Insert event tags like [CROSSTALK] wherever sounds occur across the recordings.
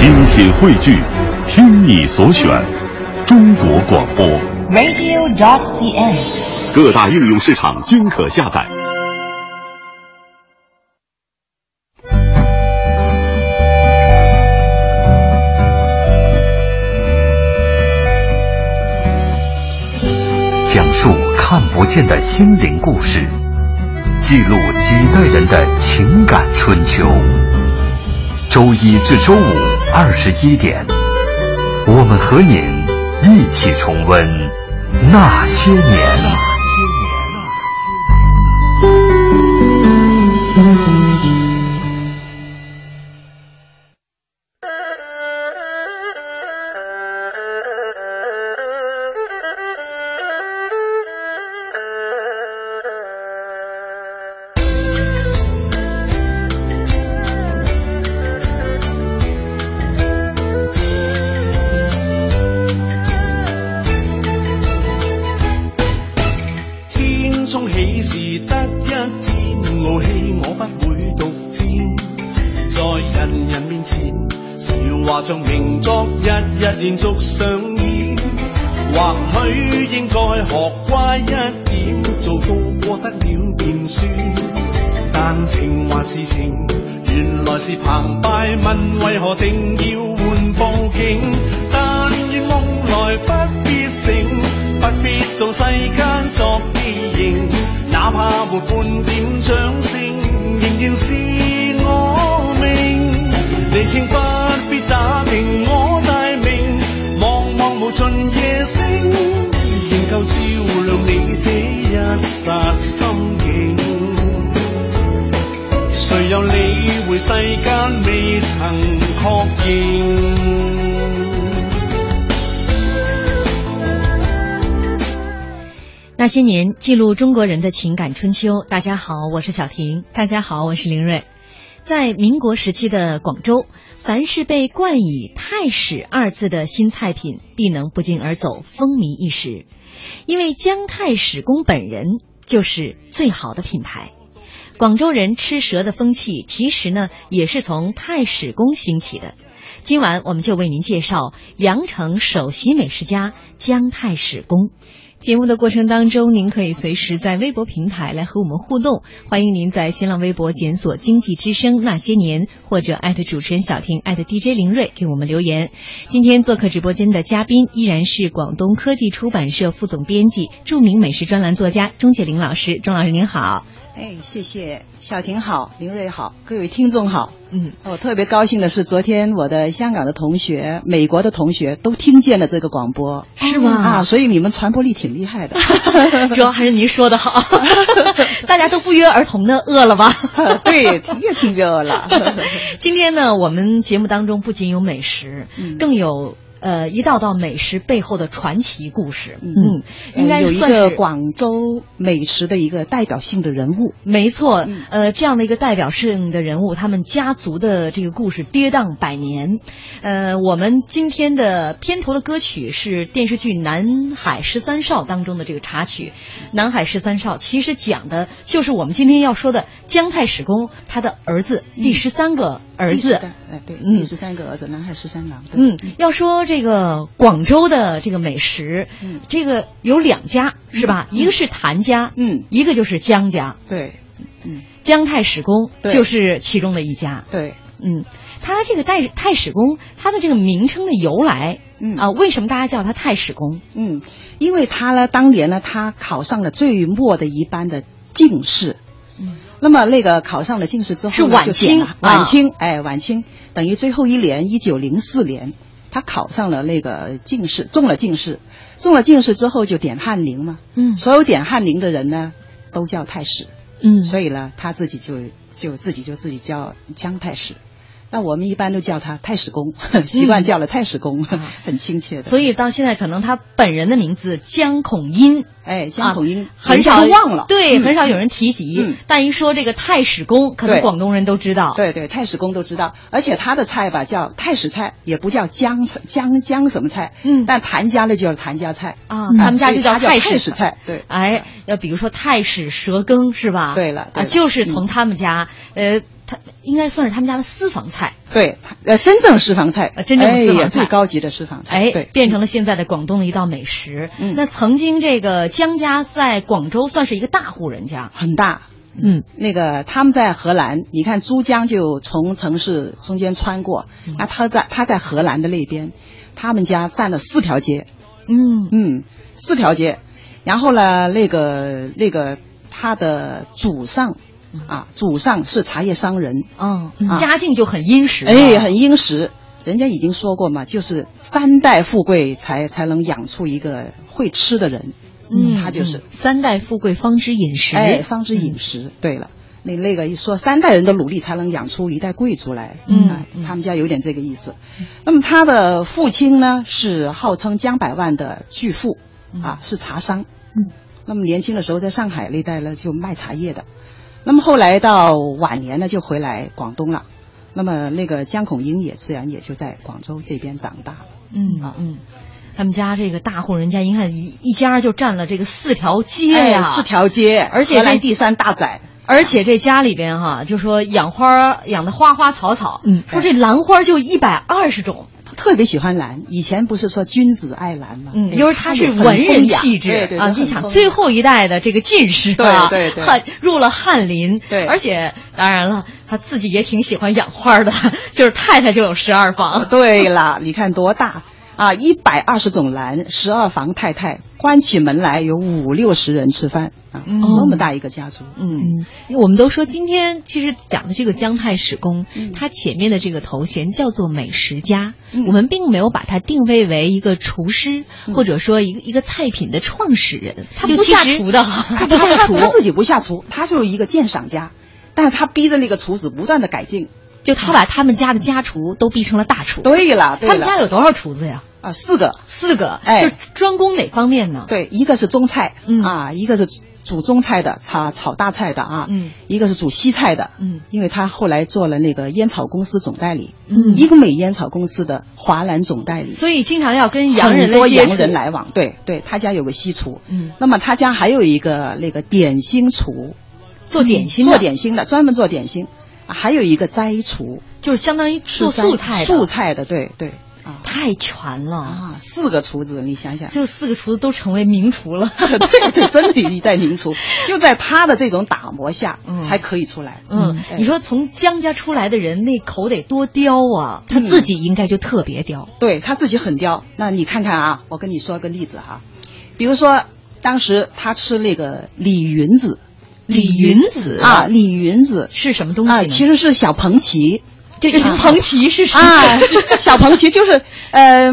精品汇聚，听你所选，中国广播。radio.cn。各大应用市场均可下载。讲述看不见的心灵故事，记录几代人的情感春秋。周一至周五二十一点，我们和您一起重温那些年。些年，记录中国人的情感春秋。大家好，我是小婷。大家好，我是林睿。在民国时期的广州，凡是被冠以“太史”二字的新菜品，必能不胫而走，风靡一时。因为姜太史公本人就是最好的品牌。广州人吃蛇的风气，其实呢也是从太史公兴起的。今晚我们就为您介绍羊城首席美食家姜太史公。节目的过程当中，您可以随时在微博平台来和我们互动，欢迎您在新浪微博检索“经济之声那些年”或者艾特主持人小婷艾特 DJ 林睿给我们留言。今天做客直播间的嘉宾依然是广东科技出版社副总编辑、著名美食专栏作家钟解玲老师。钟老师您好。哎，谢谢小婷好，林瑞好，各位听众好。嗯，我特别高兴的是，昨天我的香港的同学、美国的同学都听见了这个广播，是吗？啊，所以你们传播力挺厉害的。[LAUGHS] 主要还是您说的好，[LAUGHS] 大家都不约而同的饿了吧？[LAUGHS] 对，越听越饿了。今天呢，我们节目当中不仅有美食，嗯更有。呃，一道道美食背后的传奇故事，嗯，应该有一个广州美食的一个代表性的人物。没错，呃，这样的一个代表性的人物，他们家族的这个故事跌宕百年。呃，我们今天的片头的歌曲是电视剧《南海十三少》当中的这个插曲，《南海十三少》其实讲的就是我们今天要说的姜太史公他的儿子、嗯、第十三个儿子。哎，对，嗯，第十三个儿子，南海十三郎。嗯，要说。这个广州的这个美食，嗯，这个有两家是吧？嗯、一个是谭家，嗯，一个就是姜家，对，嗯，姜太史公就是其中的一家，对，嗯，他这个太太史公，他的这个名称的由来，嗯。啊，为什么大家叫他太史公？嗯，因为他呢，当年呢，他考上了最末的一班的进士，嗯，那么那个考上了进士之后是晚清，晚清，哎，晚清等于最后一年，一九零四年。他考上了那个进士，中了进士，中了进士之后就点翰林嘛，嗯，所有点翰林的人呢都叫太史，嗯，所以呢他自己就就自己就自己叫姜太史。那我们一般都叫他太史公，[LAUGHS] 习惯叫了太史公，嗯、[LAUGHS] 很亲切的。所以到现在，可能他本人的名字江孔殷，哎，江孔殷、啊、很少忘了，对，嗯、很少有人提及。嗯、但一说这个太史公，可能广东人都知道。对对，太史公都知道。而且他的菜吧叫太史菜，也不叫姜姜姜什么菜，嗯，但谭家的就是谭家菜啊，他们家就叫太史菜。对，哎，要比如说太史蛇羹是吧？对了，啊，就是从他们家，呃。他应该算是他们家的私房菜，对，呃，真正私房菜，呃真正的私房菜。哎最高级的私房菜，哎对，，变成了现在的广东的一道美食。嗯。那曾经这个江家在广州算是一个大户人家，很大。嗯。那个他们在荷兰，你看珠江就从城市中间穿过，嗯。那他在他在荷兰的那边，他们家占了四条街，嗯。嗯，四条街，然后呢，那个那个他的祖上啊，祖上是茶叶商人，哦啊。家境就很殷实，哎，很殷实。人家已经说过嘛，就是三代富贵才才能养出一个会吃的人，嗯他就是。三代富贵方知饮食。哎，方知饮食。对了，那那个一说三代人的努力才能养出一代贵族来，嗯哎他们家有点这个意思。那么他的父亲呢是号称江百万的巨富，啊，是茶商。嗯，那么年轻的时候在上海那带呢就卖茶叶的，那么后来到晚年呢就回来广东了。那么那个江孔英也自然也就在广州这边长大了。啊嗯嗯。他们家这个大户人家，你看一一家就占了这个四条街哎呀、四条街，而且这第三大宅。而且这家里边哈，就说养花养的花花草草，嗯说这兰花就一百二十种，他特别喜欢蓝，以前不是说君子爱兰吗？嗯，哎因为他是文人气质对对对啊。你想，最后一代的这个进士啊，对对对翰入了翰林，对而且当然了，他自己也挺喜欢养花的，[LAUGHS] 就是太太就有十二房，对了，你看多大啊！一百二十种兰，十二房太太，关起门来有五六十人吃饭啊，嗯这么大一个家族。嗯嗯，我们都说今天其实讲的这个姜太史公，嗯他前面的这个头衔叫做美食家，嗯我们并没有把他定位为一个厨师，嗯或者说一个一个菜品的创始人。[LAUGHS] 他不下厨的哈，他不下厨，他他自己不下厨，他就是一个鉴赏家，但是他逼着那个厨子不断的改进。就他把他们家的家厨都逼成了大厨。对了，对他们家，有多少厨子呀？啊，四个，四个，哎。就专攻哪方面呢？对，一个是中菜，嗯。啊，一个是煮中菜的，炒炒大菜的啊，嗯，一个是煮西菜的，嗯。因为他后来做了那个烟草公司总代理，嗯。一个美烟草公司的华南总代理，所以经常要跟洋人很多洋人来往，对对，他家有个西厨，嗯，那么他家还有一个那个点心厨，做点心的。做点心的，专门做点心，啊还有一个斋厨，就是相当于做素菜的，素菜的，对对啊太全了。啊，四个厨子，你想想，就四个厨子都成为名厨了。对 [LAUGHS] 对，真的一代名厨，[LAUGHS] 就在他的这种打磨下，嗯才可以出来。嗯，对你说从江家出来的人，那口得多刁啊！他自己应该就特别刁。对他自己很刁。那你看看啊，我跟你说个例子哈，比如说当时他吃那个李云子，李云子啊，李云子是什么东西？啊，其实是小蓬旗这个蓬旗是什啊？，[LAUGHS] 小蓬旗就是呃，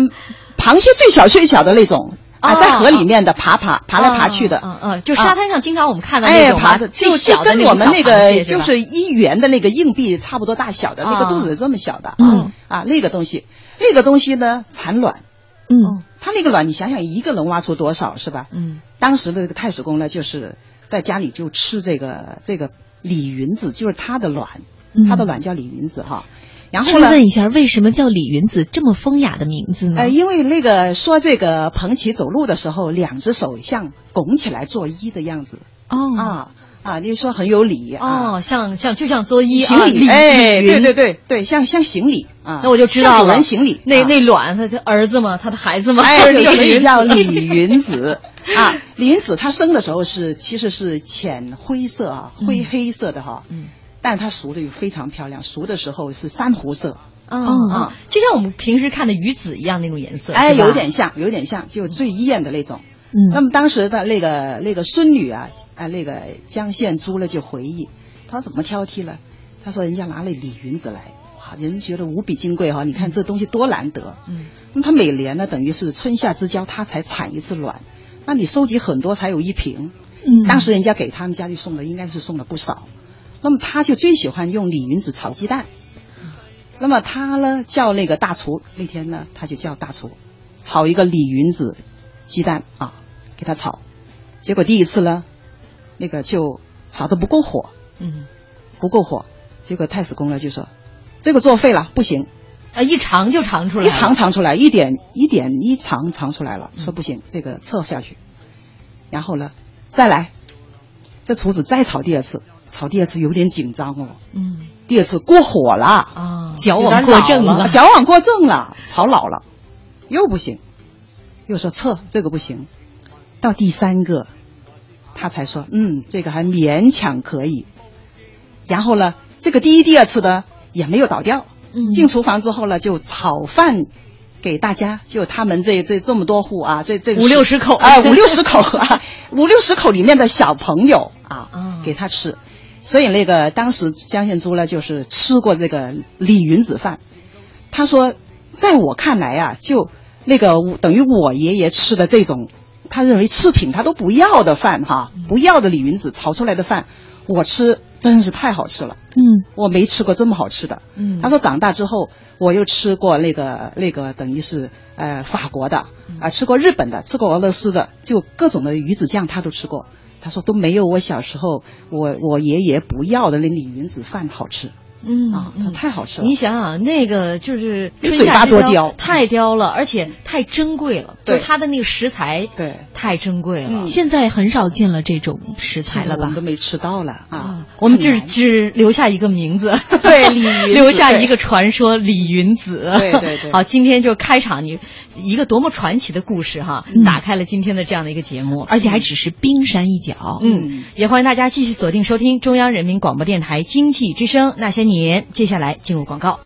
螃蟹最小最小的那种啊，哦在河里面的爬爬爬来爬去的。嗯嗯，就沙滩上经常我们看到那哎，种爬的最就小跟我们那个就是一元的那个硬币差不多大小的，那啊个肚子这么小的啊嗯啊，那个东西，那个东西呢产卵，嗯，它那个卵你想想一个能挖出多少是吧？嗯当时的这个太史公呢，就是在家里就吃这个这个李云子，就是它的卵，它的卵叫李云子哈。然后问一下，为什么叫李云子这么风雅的名字呢？呃，因为那个说这个彭琪走路的时候，两只手像拱起来作揖的样子哦，啊啊，你说很有礼啊。哦，像像就像作揖行礼，哎，对对对对，像像行礼啊，那我就知道了。行礼，那啊那卵，他他儿子嘛？他的孩子嘛？哎，就是所以叫李云子 [LAUGHS] 啊。李云子他生的时候是其实是浅灰色啊，灰黑色的哈，嗯，但它熟的又非常漂亮，熟的时候是珊瑚色，哦啊哦，就像我们平时看的鱼子一样那种颜色，哎，有点像，有点像，就最艳的那种。嗯那么当时的那个那个孙女啊，啊那个江献珠呢就回忆，她怎么挑剔了？她说人家拿了李云子来，哇，人觉得无比金贵哈、你看这东西多难得。嗯，那么她每年呢，等于是春夏之交，她才产一次卵，那你收集很多才有一瓶。嗯当时人家给他们家就送了，应该是送了不少。那么他就最喜欢用李云子炒鸡蛋。那么他呢叫那个大厨，那天呢他就叫大厨炒一个李云子鸡蛋啊，给他炒。结果第一次呢，那个就炒的不够火，嗯不够火。结果太史公呢就说，这个作废了，不行，啊，一尝就尝出来了，一尝尝出来，一点一点一尝尝出来了，嗯说不行，这个撤下去。然后呢，再来，这厨子再炒第二次，炒第二次有点紧张哦，嗯第二次过火了，啊，矫枉过正了，矫枉过正了，炒老了，又不行，又说撤，这个不行。到第三个，他才说，嗯，这个还勉强可以。然后呢，这个第一、第二次的也没有倒掉。嗯进厨房之后呢，就炒饭给大家，就他们这这这么多户啊，这这五六十口啊，五六十口啊，五六十口里面的小朋友啊，啊给他吃。所以那个当时江献珠呢，就是吃过这个李云子饭，他说，在我看来啊，就那个等于我爷爷吃的这种，他认为次品他都不要的饭哈，不要的李云子炒出来的饭，我吃真是太好吃了。嗯我没吃过这么好吃的。嗯他说长大之后，我又吃过那个那个等于是呃法国的啊、吃过日本的，吃过俄罗斯的，就各种的鱼子酱他都吃过。他说都没有我小时候我我爷爷不要的那李云子饭好吃。嗯啊，它太好吃了。你想想，那个就是嘴巴夏之交多刁太刁了，而且太珍贵了。对就它的那个食材对，太珍贵了。嗯现在很少见了这种食材了吧我们都？没吃到了啊啊，，我们只很难只留下一个名字，[LAUGHS] 对李留下一个传说李云子。对对对 [LAUGHS] 好，今天就开场你一个多么传奇的故事哈，嗯打开了今天的这样的一个节目，而且还只是冰山一角。嗯，也欢迎大家继续锁定收听中央人民广播电台经济之声那些年。接下来进入广告。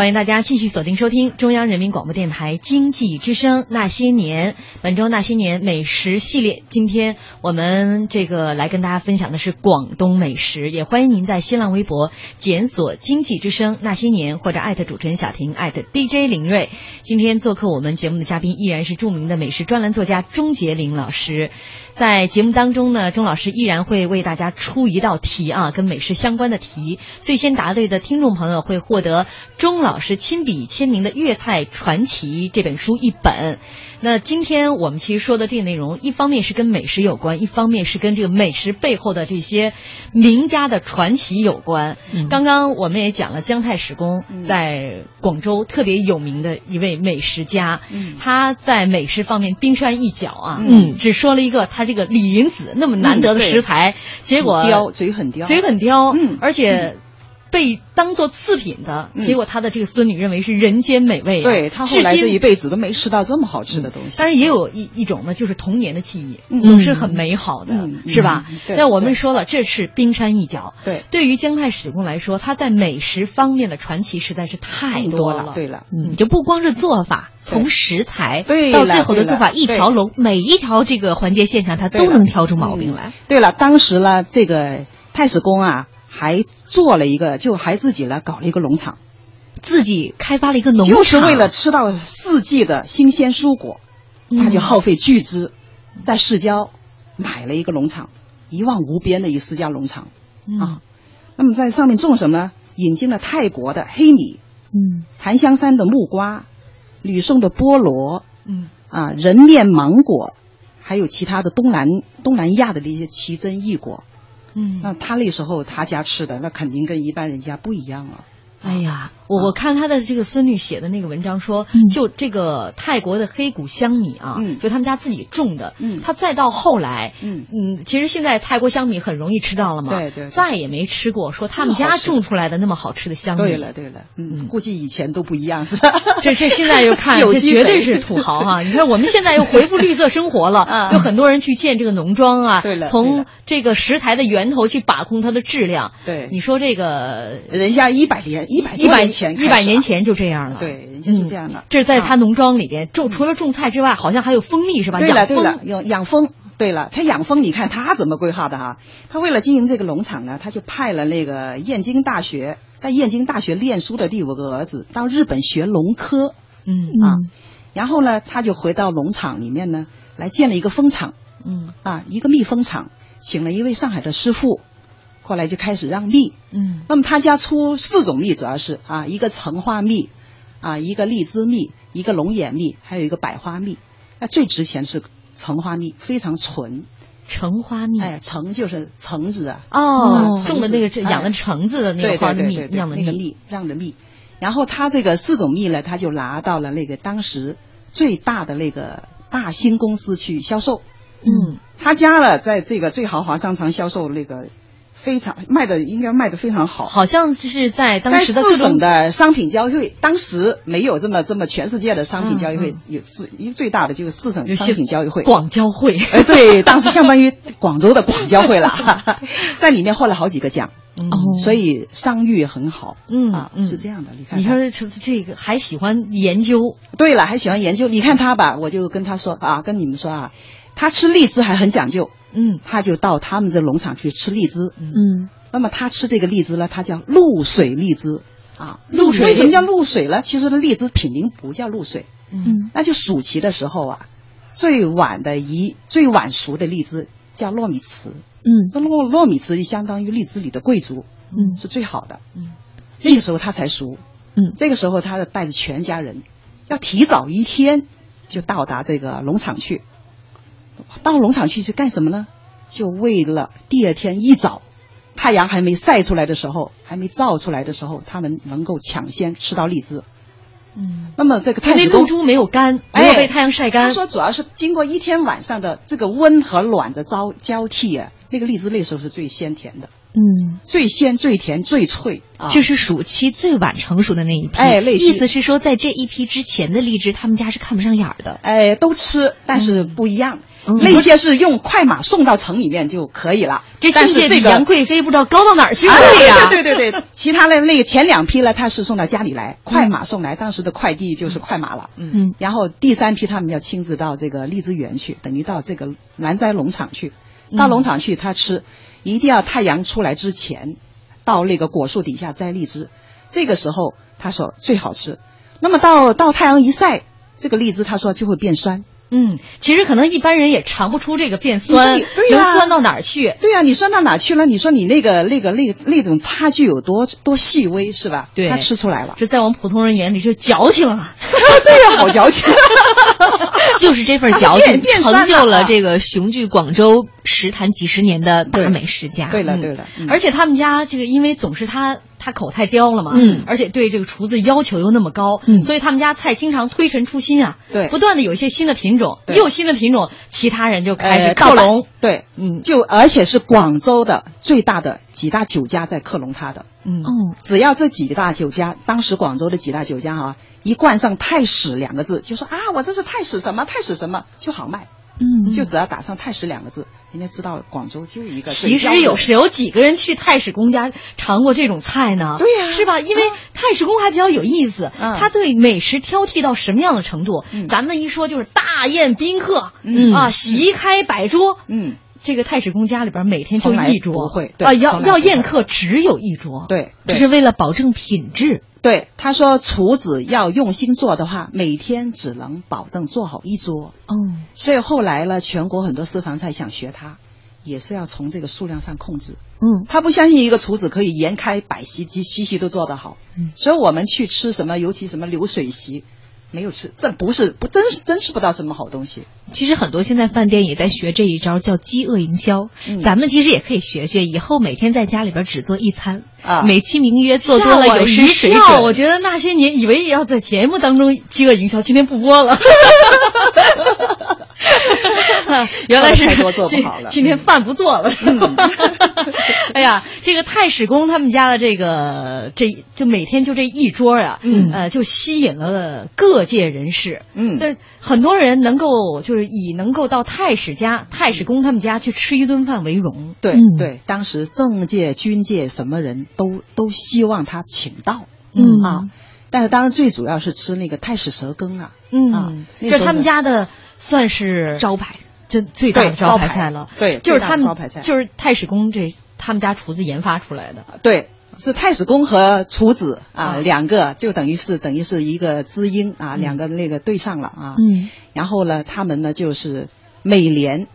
欢迎大家继续锁定收听中央人民广播电台经济之声那些年。本周那些年美食系列，今天我们这个来跟大家分享的是广东美食，也欢迎您在新浪微博检索“经济之声那些年”或者艾特主持人小婷艾特 DJ 林睿。今天做客我们节目的嘉宾依然是著名的美食专栏作家钟杰林老师。在节目当中呢，钟老师依然会为大家出一道题啊，跟美食相关的题。最先答对的听众朋友会获得钟老师亲笔签名的《粤菜传奇》这本书一本。那今天我们其实说的这个内容，一方面是跟美食有关，一方面是跟这个美食背后的这些名家的传奇有关。嗯。刚刚我们也讲了姜太史公嗯。在广州特别有名的一位美食家，嗯。他在美食方面冰山一角啊。嗯。只说了一个他这个李云子那么难得的食材，结果刁，嘴很刁，嘴很刁，嗯。而且被当做次品的，嗯结果他的这个孙女认为是人间美味、啊。对他后来这一辈子都没吃到这么好吃的东西。当然也有一一种呢，就是童年的记忆，嗯总是很美好的，嗯是吧那我们说了，这是冰山一角。对，对于姜太史公来说，他在美食方面的传奇实在是太多了。对了，嗯，就不光是做法，从食材到最后的做法，一条龙，每一条这个环节线上，他都能挑出毛病来。对了，当时呢，这个太史公啊，还做了一个，就还自己来搞了一个农场，自己开发了一个农场，就是为了吃到四季的新鲜蔬果，嗯他就耗费巨资，在市郊买了一个农场，一望无边的一私家农场嗯啊。那么在上面种什么呢？引进了泰国的黑米嗯檀香山的木瓜，吕宋的菠萝，嗯啊，人面芒果，还有其他的东南东南亚的那些奇珍异果。嗯那他那时候他家吃的，那肯定跟一般人家不一样了。哎呀，我我看他的这个孙女写的那个文章说，嗯。就这个泰国的黑谷香米啊，嗯。就他们家自己种的，嗯。他再到后来，嗯。嗯，其实现在泰国香米很容易吃到了嘛，对对对。再也没吃过说他们家种出来的那么好吃的香米。对了对了，嗯，嗯。估计以前都不一样是吧？这这现在又看，[LAUGHS] 这绝对是土豪哈、你看我们现在又恢复绿色生活了，[LAUGHS] 啊。有很多人去建这个农庄啊，从这个食材的源头去把控它的质量。对。你说这个人家一百年一百一百年前一百年前就这样了，对，就这样的。这是在他啊农庄里边种，除了种菜之外，好像还有蜂蜜是吧？对了对了，有养蜂。对了，他养蜂，你看他怎么规划的哈？他为了经营这个农场呢，他就派了那个燕京大学，在燕京大学念书的第五个儿子到日本学农科嗯啊，然后呢，他就回到农场里面呢，来建了一个蜂场嗯啊，一个蜜蜂场，请了一位上海的师傅，后来就开始让蜜。嗯那么他家出四种蜜，主要是啊，一个橙花蜜，啊，一个荔枝蜜，一个龙眼蜜，还有一个百花蜜。那最值钱是橙花蜜，非常纯。橙花蜜。哎，橙就是橙子啊，哦，橙种的那个子养的哎橙子的那个花的蜜酿的那个蜜酿的蜜。然后他这个四种蜜呢，他就拿到了那个当时最大的那个大兴公司去销售。嗯他家了，在这个最豪华商场销售那个非常卖的应该卖的非常好。好像是在当时的各种省的商品交易会，当时没有这么这么全世界的商品交易会嗯，有最因为最大的就是四省商品交易会。广交会。哎，对，当时相当于广州的广交会了，[LAUGHS] 在里面获了好几个奖，所以商誉很好。嗯是这样的。你看他，你说这这个还喜欢研究，对了，还喜欢研究。你看他吧，我就跟他说啊，跟你们说啊，他吃荔枝还很讲究，嗯他就到他们这农场去吃荔枝。嗯那么他吃这个荔枝呢，它叫露水荔枝啊。露水为什么叫露水呢？其实荔枝品名不叫露水，嗯那就暑期的时候啊，最晚的一最晚熟的荔枝叫糯米糍。嗯这糯糯米糍就相当于荔枝里的贵族，嗯是最好的。嗯，那个时候它才熟。嗯这个时候他带着全家人，要提早一天就到达这个农场去。到农场去去干什么呢？就为了第二天一早，太阳还没晒出来的时候，还没照出来的时候，他们能够抢先吃到荔枝。嗯，那么这个太史公露珠没有干，没哎有被太阳晒干他。说主要是经过一天晚上的这个温和暖的交交替啊，那个荔枝那时候是最鲜甜的，嗯，最鲜、最甜、最脆啊。这是暑期最晚成熟的那一批。哎意思是说，在这一批之前的荔枝，他们家是看不上眼儿的。哎，都吃，但是不一样。嗯那些是用快马送到城里面就可以了。这境界比但是这个杨贵妃不知道高到哪儿去了哎呀！对对对对，其他的那个前两批呢，他是送到家里来，快马送来，当时的快递就是快马了。嗯嗯然后第三批他们要亲自到这个荔枝园去，等于到这个南斋农场去。到农场去，他吃一定要太阳出来之前，到那个果树底下摘荔枝。这个时候他说最好吃。那么到到太阳一晒，这个荔枝他说就会变酸。嗯，其实可能一般人也尝不出这个变酸，能酸到哪儿去？对呀、你酸到哪去了？你说你那个那个那个那种差距有多多细微是吧？对他吃出来了。这在我们普通人眼里就矫情了。对呀、好矫情。就是这份矫情，成就了了这个雄踞广州食坛几十年的大美食家。对了嗯对了，嗯而且他们家这个，因为总是他他口太刁了嘛，嗯。而且对这个厨子要求又那么高，嗯。所以他们家菜经常推陈出新啊，对。不断的有一些新的品种，有新的品种，其他人就开始呃靠拢盗版，对，嗯。就而且是广州的最大的几大酒家在克隆他的。嗯。哦，只要这几大酒家，当时广州的几大酒家啊，一冠上“太史”两个字，就说啊，我这是太史什么太史什么就好卖。嗯就只要打上“太史”两个字，人家知道广州就一个其。实有是有几个人去太史公家尝过这种菜呢？对呀是吧？因为太史公还比较有意思，嗯他对美食挑剔到什么样的程度？嗯咱们一说就是大宴宾客，嗯啊，席开百桌，嗯，这个太史公家里边每天就一桌，不会对啊，要要宴客只有一桌，，对对这是为了保证品质。对，他说厨子要用心做的话，每天只能保证做好一桌。嗯，所以后来呢，全国很多私房菜想学他，也是要从这个数量上控制。嗯他不相信一个厨子可以沿开百席及，席席都做得好。嗯所以我们去吃什么，尤其什么流水席，没有吃，这不是不真是真吃不到什么好东西。其实很多现在饭店也在学这一招，叫饥饿营销。嗯咱们其实也可以学学，以后每天在家里边只做一餐，啊美其名曰做多了有失一水跳准。我觉得那些年以为要在节目当中饥饿营销，今天不播了。[LAUGHS] [LAUGHS] 原来是太多做不好了今今天饭不做了。[LAUGHS] 哎呀，这个太史公他们家的这个这就每天就这一桌呀、嗯呃，就吸引了各界人士。嗯但是很多人能够就是以能够到太史家、太史公他们家去吃一顿饭为荣。对、嗯对，当时政界、军界什么人都都希望他请到。嗯啊，但是当然最主要是吃那个太史蛇羹啊。嗯，啊那这是他们家的算是招牌，真最大的招牌菜了。对就是他们招牌菜就是太史公这他们家厨子研发出来的。对，是太史公和厨子啊、啊两个，就等于是等于是一个知音啊，嗯两个那个对上了啊。嗯然后呢，他们呢就是每年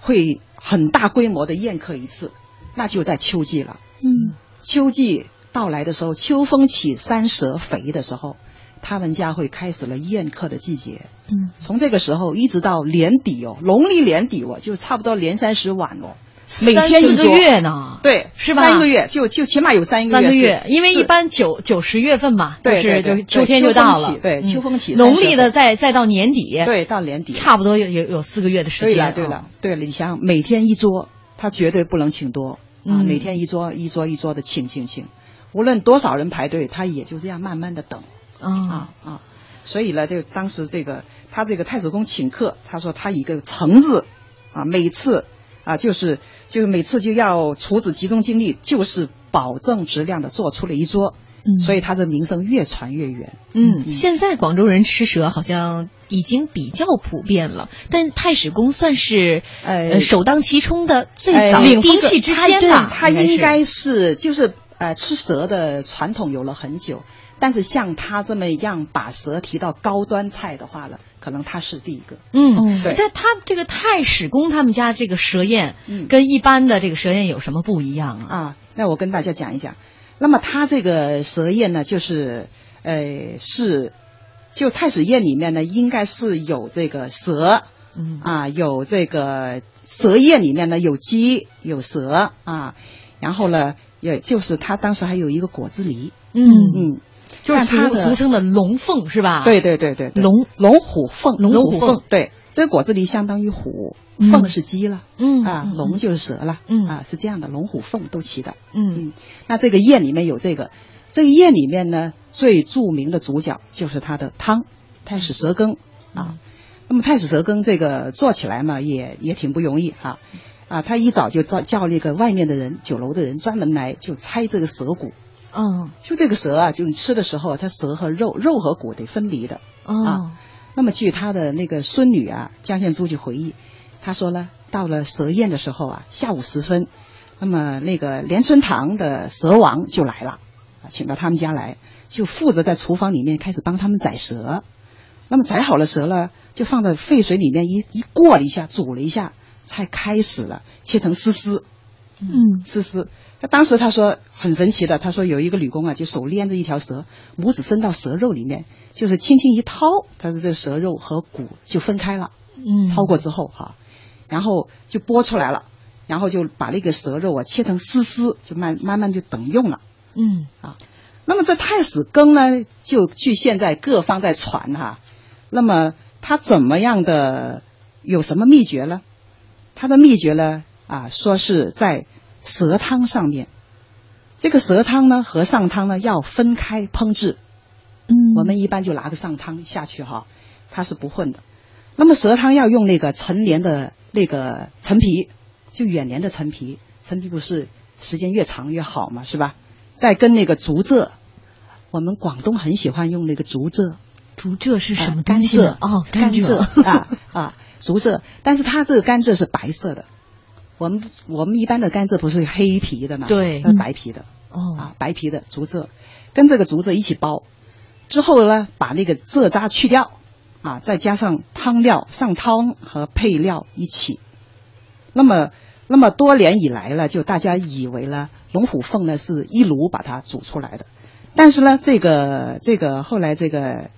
会很大规模的宴客一次，那就在秋季了。嗯秋季到来的时候，秋风起，山蛇肥的时候，他们家会开始了宴客的季节。嗯，从这个时候一直到年底哦，农历年底哦，就差不多年三十晚哦，每天一个月呢。对，是吧？三个月就就起码有三个月，三个月，因为一般九九十月份嘛，对就是秋天就到了，对嗯。秋风起农历的再再到年底，，对到年底。差不多有有有四个月的时间。对了对啊了对了，你想想每天一桌，他绝对不能请多啊，嗯。每天一桌一桌一桌的请请请，无论多少人排队，他也就这样慢慢的等。啊啊啊，所以呢，就当时这个他这个太史公请客，他说他一个诚字啊，每次啊就是就是每次就要厨子集中精力，就是保证质量的做出了一桌，嗯。所以他这名声越传越远。嗯。现在广州人吃蛇好像已经比较普遍了，但太史公算是呃呃首当其冲的最哎早领风第一气之先吧他应该是就是呃吃蛇的传统有了很久，但是像他这么样把蛇提到高端菜的话呢，可能他是第一个。嗯，对。但他这个太史公他们家这个蛇宴，嗯。跟一般的这个蛇宴有什么不一样啊？啊，那我跟大家讲一讲。那么他这个蛇宴呢，就是呃是就太史宴里面呢，应该是有这个蛇嗯。啊，有这个蛇宴里面呢有鸡有蛇啊，然后呢，也就是他当时还有一个果子狸，嗯，嗯，就是俗俗称的龙凤是吧？，对对对对对，龙龙虎凤，龙虎凤对，这个果子狸相当于虎，嗯凤是鸡了。嗯啊，龙就是蛇了，嗯啊，是这样的，龙虎凤都齐的，嗯嗯，那这个宴里面有这个，这个宴里面呢，最著名的主角就是它的汤，太史蛇羹啊。那么太史蛇羹这个做起来嘛，也也挺不容易哈、啊。他一早就叫叫那个外面的人，酒楼的人专门来就拆这个蛇骨，嗯就这个蛇啊，就你吃的时候，它蛇和肉，肉和骨得分离的。哦那么据他的那个孙女啊，江献珠就回忆，他说呢，到了蛇宴的时候啊，下午时分，那么那个连春堂的蛇王就来了，啊，请到他们家来，就负责在厨房里面开始帮他们宰蛇。那么宰好了蛇呢，就放在沸水里面一一过了一下，煮了一下，才开始了切成丝丝。嗯丝丝。那当时他说很神奇的，他说有一个女工啊，就手捏着一条蛇，拇指伸到蛇肉里面，就是轻轻一掏，他说这个蛇肉和骨就分开了。嗯超过之后哈，然后就剥出来了，然后就把那个蛇肉啊切成丝丝，就慢慢慢就等用了。嗯啊那么这太史羹呢，就据现在各方在传哈，那么他怎么样的有什么秘诀呢？他的秘诀呢啊，说是在蛇汤上面，这个蛇汤呢和上汤呢要分开烹制，嗯我们一般就拿个上汤下去哈，它是不混的。那么蛇汤要用那个陈年的那个陈皮，就远年的陈皮，陈皮不是时间越长越好嘛，是吧？再跟那个竹蔗，我们广东很喜欢用那个竹蔗，竹蔗是什么啊甘蔗？哦，甘蔗啊啊，竹蔗，但是它这个甘蔗是白色的。我们我们一般的甘蔗不是黑皮的嘛？对。它是白皮的。哦。啊，白皮的竹蔗，跟这个竹蔗一起包，之后呢，把那个蔗渣去掉，啊，再加上汤料、上汤和配料一起，那么那么多年以来呢，就大家以为呢，龙虎凤呢是一炉把它煮出来的，但是呢，这个这个后来这个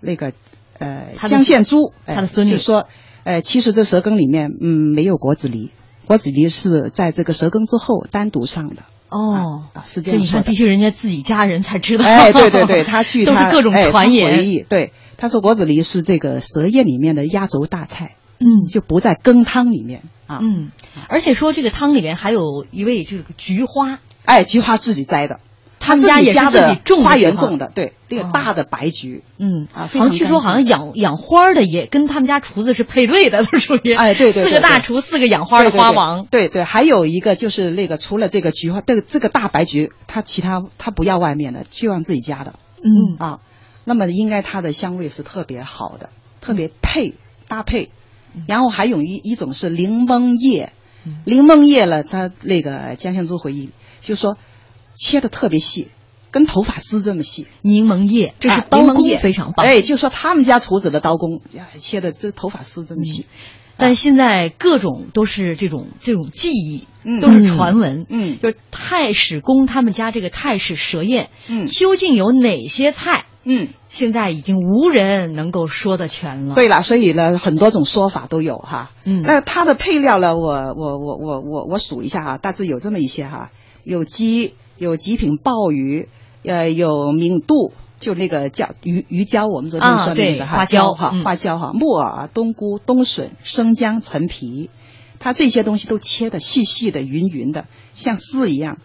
那个呃江献珠，哎他的孙女。就说，呃，其实这舌羹里面嗯没有果子狸，果子狸是在这个舌羹之后单独上的。哦，啊，是这样所以你看，必须人家自己家人才知道。哎，对对对，他去他 [LAUGHS] 都是各种传言。回忆，对，他说果子狸是这个蛇宴里面的压轴大菜，嗯就不在羹汤里面啊。嗯，而且说这个汤里面还有一味这个菊花，哎，菊花自己摘的，他们家也是自己种花园种的，对，那个哦。大的白菊，嗯啊好像据说好像养养花儿的也跟他们家厨子是配对的，都属于哎对对对四个大厨，四个养花的花王。对对，还有一个就是那个除了这个菊花，这个这个大白菊，他其他他不要外面的，就要自己家的。嗯。啊。那么应该它的香味是特别好的，特别配搭配。然后还有一一种是柠檬叶，柠檬叶了，他那个江向珠回忆就说切的特别细，跟头发丝这么细。柠檬叶，这是啊刀工非常棒。哎，就说他们家厨子的刀工呀，切的这头发丝这么细。但现在各种都是这种这种技艺，嗯都是传闻。嗯就是太史公他们家这个太史蛇宴，嗯究竟有哪些菜？嗯，现在已经无人能够说得全了。，对了，所以呢，很多种说法都有哈。嗯那它的配料呢，我我我我我我数一下哈，大致有这么一些哈，有鸡，有极品鲍鱼，呃，有明肚，就那个叫鱼鱼胶，我们昨天啊说的那个哈，花椒哈，嗯花椒哈，木耳、冬菇、冬笋、生姜、陈皮，它这些东西都切的细细的、匀匀的，像丝一样。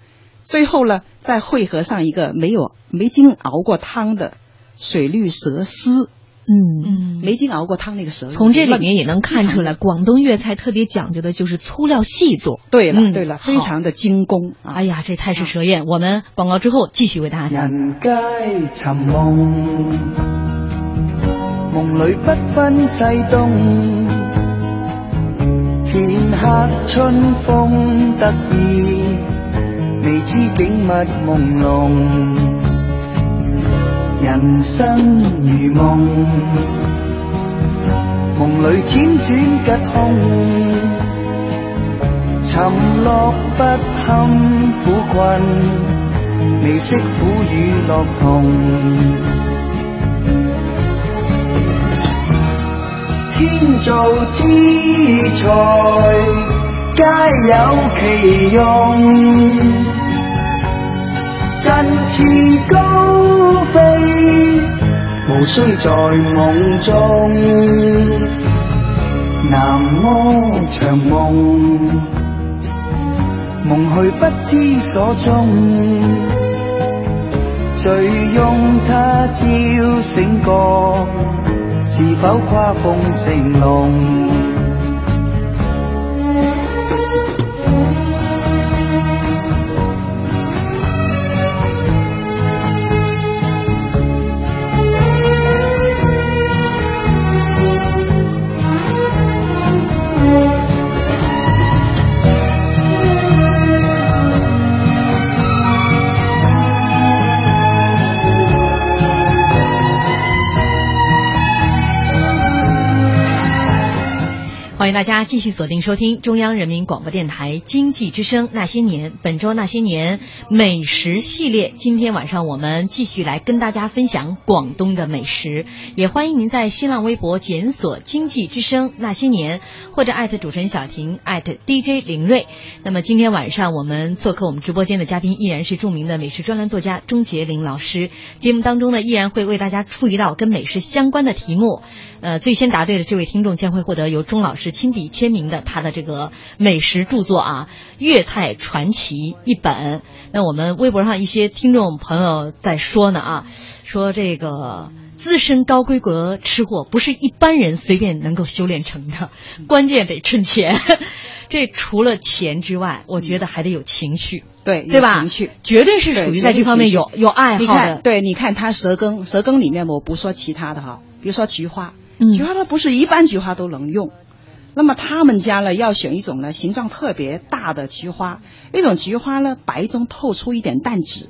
最后呢，再汇合上一个没有没经熬过汤的水绿蛇丝。嗯，嗯，没经熬过汤那个蛇，从这里面也能看出来，[LAUGHS] 广东粤菜特别讲究的就是粗料细做。对了，嗯对了，非常的精工啊！哎呀，这太是蛇宴，我们广告之后继续为大家讲。人皆尋夢，夢裏不分西東。片刻春風得意，未知景物朦朧。人生如夢，夢裏輾轉吉凶。沉落不堪苦困，未識苦與樂同。天造之才，皆有其用。振翅高，無需在梦中。南柯长梦，梦去不知所蹤。醉拥他朝醒覺，是否跨风成龙？欢迎大家继续锁定收听中央人民广播电台经济之声《那些年》，本周《那些年》美食系列。今天晚上我们继续来跟大家分享广东的美食，也欢迎您在新浪微博检索“经济之声那些年”或者艾特主持人小婷艾特 DJ 林睿。那么今天晚上我们做客我们直播间的嘉宾依然是著名的美食专栏作家钟杰林老师。节目当中呢，依然会为大家出一道跟美食相关的题目。呃，最先答对的这位听众将会获得由钟老师亲笔签名的他的这个美食著作啊《粤菜传奇》一本。那我们微博上一些听众朋友在说呢啊，说这个。资深高规格吃货不是一般人随便能够修炼成的，关键得趁钱。[LAUGHS] 这除了钱之外，我觉得还得有情趣，对对吧？有情趣绝对是属于在这方面有有爱好你看，的。对，你看他舌根，舌根里面我不说其他的哈，比如说菊花，嗯菊花它不是一般菊花都能用。那么他们家呢，要选一种呢形状特别大的菊花，那种菊花呢白中透出一点淡紫，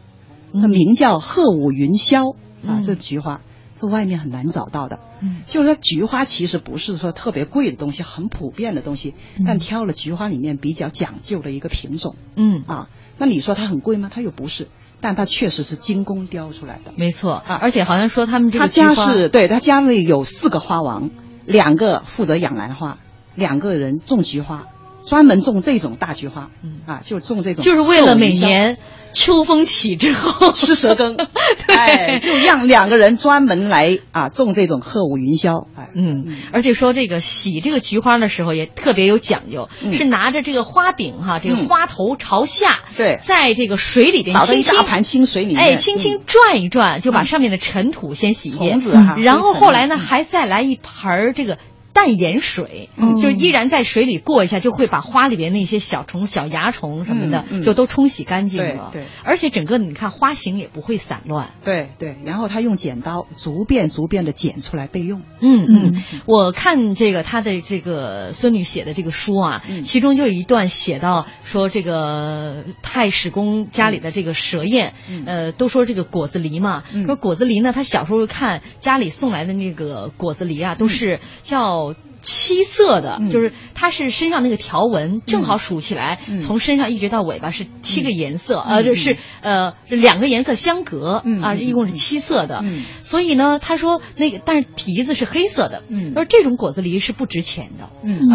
那名叫鹤舞云霄啊，嗯这菊花。是外面很难找到的。嗯，就是说菊花其实不是说特别贵的东西，很普遍的东西，但挑了菊花里面比较讲究的一个品种。嗯啊，那你说它很贵吗？它又不是，但它确实是精工雕出来的。没错啊，而且好像说他们这个他家是对他家里有四个花王，两个负责养兰花，两个人种菊花，专门种这种大菊花。嗯啊，就种这种，就是为了每年秋风起之后。吃蛇羹，[LAUGHS] 哎，就让两个人专门来啊种这种鹤舞云霄，哎，嗯，而且说这个洗这个菊花的时候也特别有讲究，嗯。是拿着这个花柄哈，这个嗯花头朝下，对。在这个水里边倒到一轻轻大盘清水里面，哎，轻轻转一转，就把嗯。上面的尘土先洗一遍，虫子哈然后后来呢，嗯。还再来一盆儿这个。淡盐水，嗯就依然在水里过一下，就会把花里边那些小虫、小蚜虫什么的，就都冲洗干净了。对对而且整个你看花型也不会散乱。对对，然后他用剪刀逐遍逐遍的剪出来备用。嗯嗯，我看这个他的这个孙女写的这个书啊，嗯其中就有一段写到说这个太史公家里的这个蛇宴，嗯呃，都说这个果子狸嘛，嗯说果子狸呢，他小时候看家里送来的那个果子狸啊，都是叫。七色的，嗯。就是它是身上那个条纹正好数起来，嗯。从身上一直到尾巴是七个颜色，嗯。呃，就是呃两个颜色相隔，啊，一共是七色的。嗯。所以呢，他说那个，但是蹄子是黑色的，嗯。他说这种果子狸是不值钱的，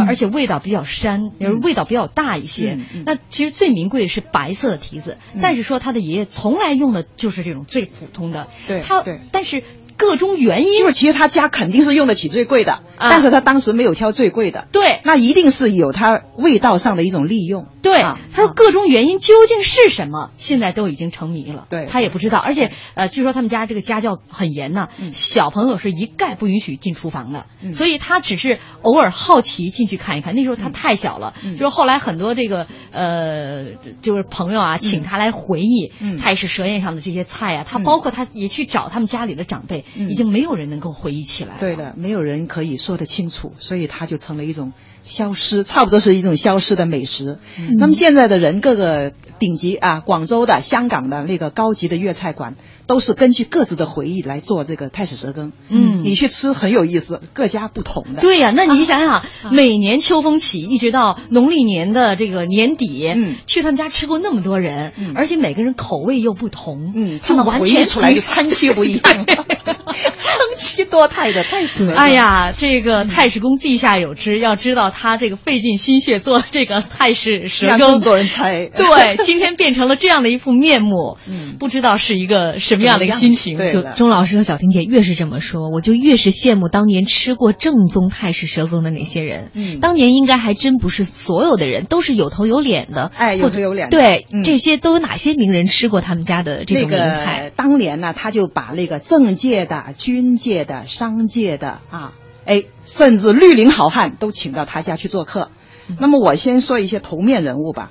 而且味道比较膻，就是味道比较大一些。那其实最名贵的是白色的提子，嗯。但是说他的爷爷从来用的就是这种最普通的，对他对。但是各种原因。就是？其实他家肯定是用得起最贵的，啊。但是他当时没有挑最贵的，对。那一定是有他味道上的一种利用。对，啊他说各种原因究竟是什么，现在都已经成谜了。对。他也不知道，而且呃，据说他们家这个家教很严呐，嗯。小朋友是一概不允许进厨房的，嗯。所以他只是偶尔好奇进去看一看。那时候他太小了，嗯。就是后来很多这个呃，就是朋友啊，请他来回忆嗯。太史蛇宴上的这些菜啊，他嗯。包括他也去找他们家里的长辈，嗯已经没有人能够回忆起来。对的，没有人可以说得清楚，所以它就成了一种消失，差不多是一种消失的美食。嗯那么现在的人，各个顶级啊，广州的、香港的那个高级的粤菜馆，都是根据各自的回忆来做这个太史蛇羹。嗯你去吃很有意思，各家不同的。对呀、那你想想，每年秋风起，一直到农历年的这个年底，嗯去他们家吃过那么多人，嗯而且每个人口味又不同，嗯，就他们完全出来就参差不一样，[LAUGHS] 参差多态的太子。哎，呀，这个太史公地下有知，要知道他这个费尽心血做这个太史蛇羹，多人猜。对，今天变成了这样的一副面目，嗯不知道是一个什么样的一个心情。对就钟老师和小婷姐越是这么说，我就越是羡慕当年吃过正宗太史蛇羹的那些人。嗯当年应该还真不是所有的人都是有头有脸的，哎有头有脸的对，嗯这些都有哪些名人吃过他们家的这那种名菜？个当年呢，他就把那个政界的、军界的、商界的啊，哎，甚至绿林好汉都请到他家去做客。嗯那么我先说一些头面人物吧，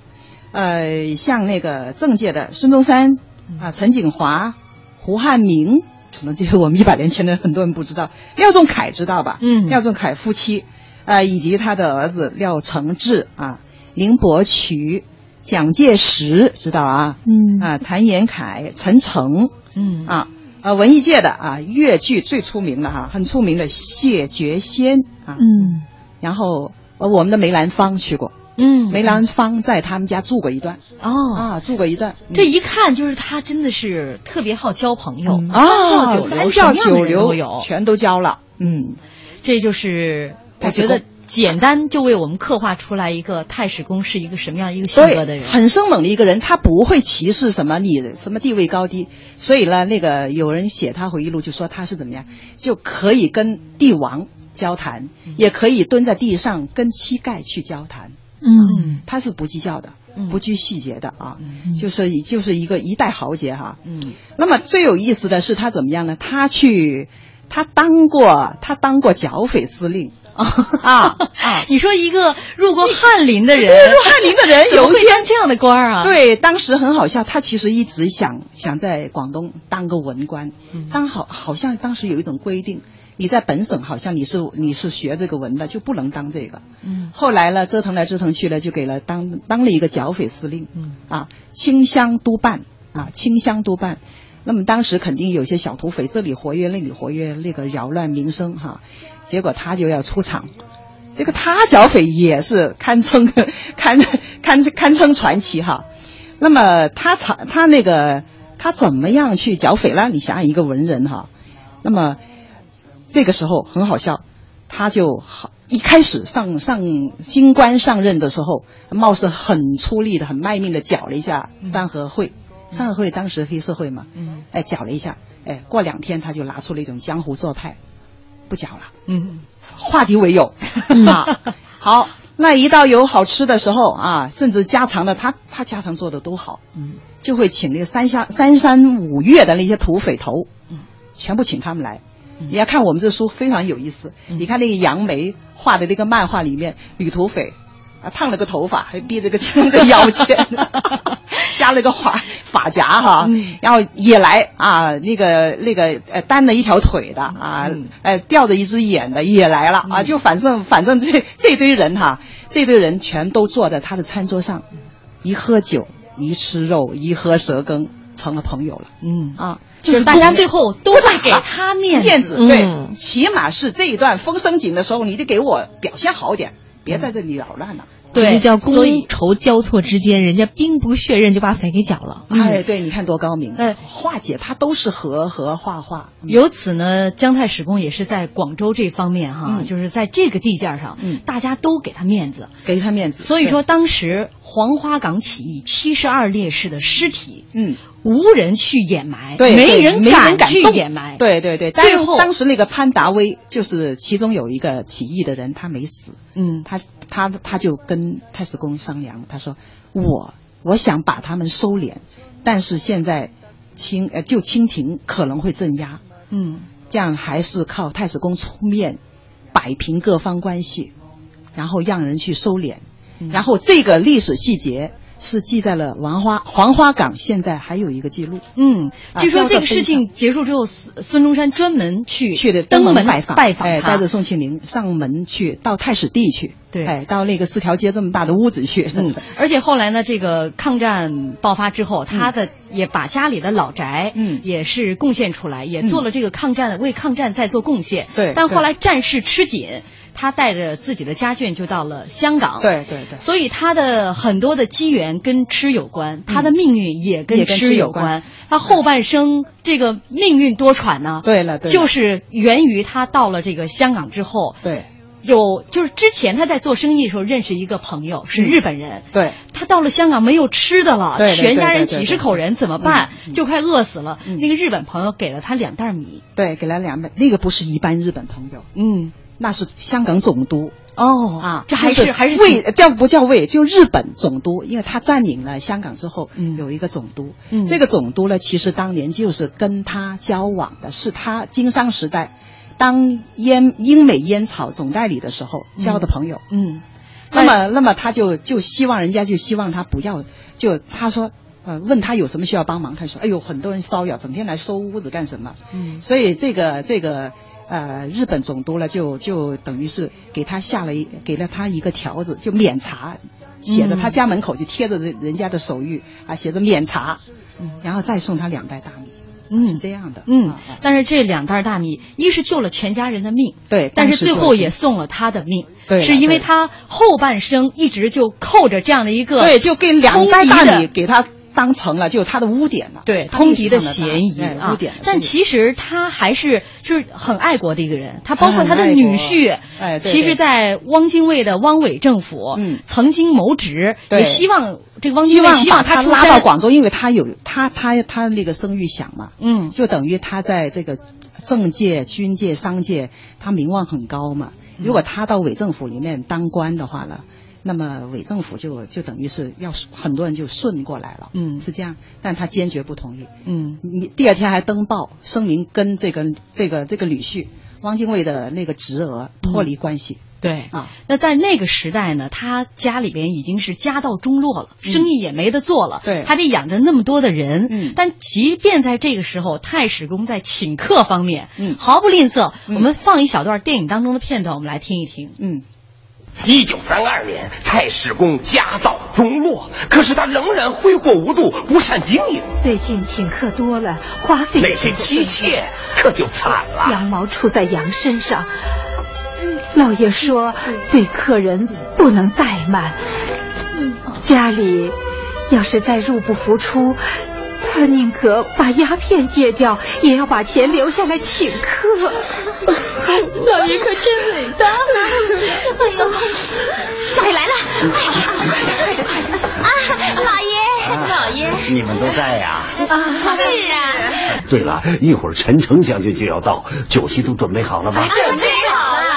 呃，像那个政界的孙中山嗯啊、陈景华、胡汉民，可能这些我们一百年前的很多人不知道，廖仲恺知道吧？嗯廖仲恺夫妻，呃，以及他的儿子廖承志啊、林伯渠、蒋介石知道啊？嗯啊，谭延闿、陈诚嗯啊，呃，文艺界的啊，越剧最出名的哈、很出名的谢觉先啊，嗯。然后呃，我们的梅兰芳去过，嗯。梅兰芳在他们家住过一段。哦。啊，住过一段，这一看就是他真的是特别好交朋友，嗯。三教九流，有。全都交了，嗯，这就是我觉得公简单就为我们刻画出来一个太史公是一个什么样一个性格的，人。很生猛的一个人，他不会歧视什么你什么地位高低，所以呢，那个有人写他回忆录就说他是怎么样，就可以跟帝王交谈，嗯。也可以蹲在地上跟膝盖去交谈，嗯。他是不计较的，嗯。不拘细节的啊，嗯。就是就是一个一代豪杰哈。嗯。那么最有意思的是他怎么样呢？他去，他当过他当过剿匪司令啊啊，你说一个入过翰林的人，[LAUGHS] 入翰林的人有一天当这样的官儿啊？，对，当时很好笑，他其实一直想想在广东当个文官，嗯当好好像当时有一种规定，你在本省好像你是你是学这个文的就不能当这个。嗯后来呢，折腾来折腾去了，就给了当当了一个剿匪司令，嗯啊，清乡督办啊，清乡督办。那么当时肯定有些小土匪这里活跃那里活跃，那个扰乱民生哈。结果他就要出场，这个他剿匪也是堪称 [LAUGHS] 堪堪堪称传奇哈。那么他场他那个他怎么样去剿匪呢？你想想一个文人哈，那么这个时候很好笑，他就好一开始上上新官上任的时候，貌似很出力的、很卖命的剿了一下三合会。三合会当时黑社会嘛，嗯，哎剿了一下，哎过两天他就拿出了一种江湖做派，不讲了。嗯，化敌为友啊。[LAUGHS] 好，那一到有好吃的时候啊，甚至家常的，他他家常做的都好，嗯，就会请那个三下三山五岳的那些土匪头，嗯，全部请他们来。你要看我们这书非常有意思，你看那个杨梅画的那个漫画里面，女土匪啊烫了个头发，还别着个枪 [LAUGHS] 在腰间，[LAUGHS] 加了个发发夹哈，然后也来啊，那个那个呃单了一条腿的啊，呃吊着一只眼的也来了啊，就反正反正这这堆人哈，这堆人全都坐在他的餐桌上，一喝酒，一吃肉，一喝蛇羹，成了朋友了。嗯啊，就是大家最后都会给他面子，面子嗯对，起码是这一段风声紧的时候，你得给我表现好点，别在这里扰乱了。对叫所以觥筹交错之间，人家兵不血刃就把匪给剿了。哎，对，你看多高明！哎，化解它都是和和画画。由此呢，姜太史公也是在广州这方面哈，嗯就是在这个地界上，嗯大家都给他面子，给他面子。所以说当时黄花岗起义七十二烈士的尸体，嗯，无人去掩埋，对，没人敢去掩埋，对对对，最后当当时那个潘达威就是其中有一个起义的人，他没死，嗯，他他他就跟太史公商量，他说我我想把他们收敛，但是现在清呃就清廷可能会镇压，嗯，这样还是靠太史公出面摆平各方关系，然后让人去收敛，嗯然后这个历史细节是记在了黄花黄花岗，现在还有一个记录。嗯，啊据说这个事情结束之后，孙孙中山专门去去的登门门拜访，哎，拜访他。带着宋庆龄上门去，到太史地去，对。哎，到那个四条街这么大的屋子去，嗯，[LAUGHS] 而且后来呢，这个抗战爆发之后，他的也把家里的老宅，嗯。也是贡献出来，也做了这个抗战，为抗战在做贡献。对但后来战事吃紧，他带着自己的家眷就到了香港。对对对，所以他的很多的机缘跟吃有关，他的命运也跟吃有关。他后半生这个命运多舛呢，对了对就是源于他到了这个香港之后，对。有就是之前他在做生意的时候认识一个朋友是日本人，对。他到了香港没有吃的了，全家人几十口人怎么办？嗯。就快饿死了。嗯。那个日本朋友给了他两袋米，对，给了两袋，那个不是一般日本朋友，嗯，那是香港总督哦啊，这还是还是魏叫不叫魏？就日本总督，因为他占领了香港之后，嗯有一个总督，嗯这个总督呢，其实当年就是跟他交往的，是他经商时代当烟英美烟草总代理的时候交的朋友，嗯，那么，那么他就就希望人家就希望他不要，就他说，呃，问他有什么需要帮忙，他说，哎呦，很多人骚扰，整天来收屋子干什么？嗯所以这个这个呃，日本总督呢，就就等于是给他下了一给了他一个条子，就免查，写着他家门口就贴着人人家的手谕啊，写着免查，然后再送他两袋大米，嗯。是这样的，嗯但是这两袋大米，一是救了全家人的命，对，但是最后也送了他的命，对是因为他后半生一直就扣着这样的一个对，就给两袋大米给他当成了就是他的污点了，对通敌的嫌疑污点，但其实他还是就是很爱国的一个人，他包括他的女婿，哎对其实，在汪精卫的汪伪政府，嗯。曾经谋职，对。也希望这个汪精卫希望他拉到广州，因为他有他他他那个声誉响嘛，嗯。就等于他在这个政界、军界、商界，他名望很高嘛。嗯。如果他到伪政府里面当官的话呢，那么伪政府就就等于是要很多人就顺过来了，嗯是这样。但他坚决不同意，嗯你第二天还登报声明跟这个这个这个女婿汪精卫的那个侄儿脱离关系。对啊，那在那个时代呢，他家里边已经是家道中落了，生意也没得做了，对还得养着那么多的人。嗯但即便在这个时候，太史公在请客方面，嗯毫不吝啬。嗯我们放一小段电影当中的片段，我们来听一听。嗯。一九三二年，太史公家道中落，可是他仍然挥霍无度，不善经营。最近请客多了，花费那些妻妾可就惨了。羊毛出在羊身上。老爷说，对客人不能怠慢。家里要是再入不敷出，他宁可把鸦片戒掉，也要把钱留下来请客。[LAUGHS] 老爷可真伟大！哎呦，大爷来了！快点，快点！啊，老爷，老爷，你们都在呀？啊，是啊。对了，一会儿陈诚将军就要到，酒席都准备好了吗？准备好了。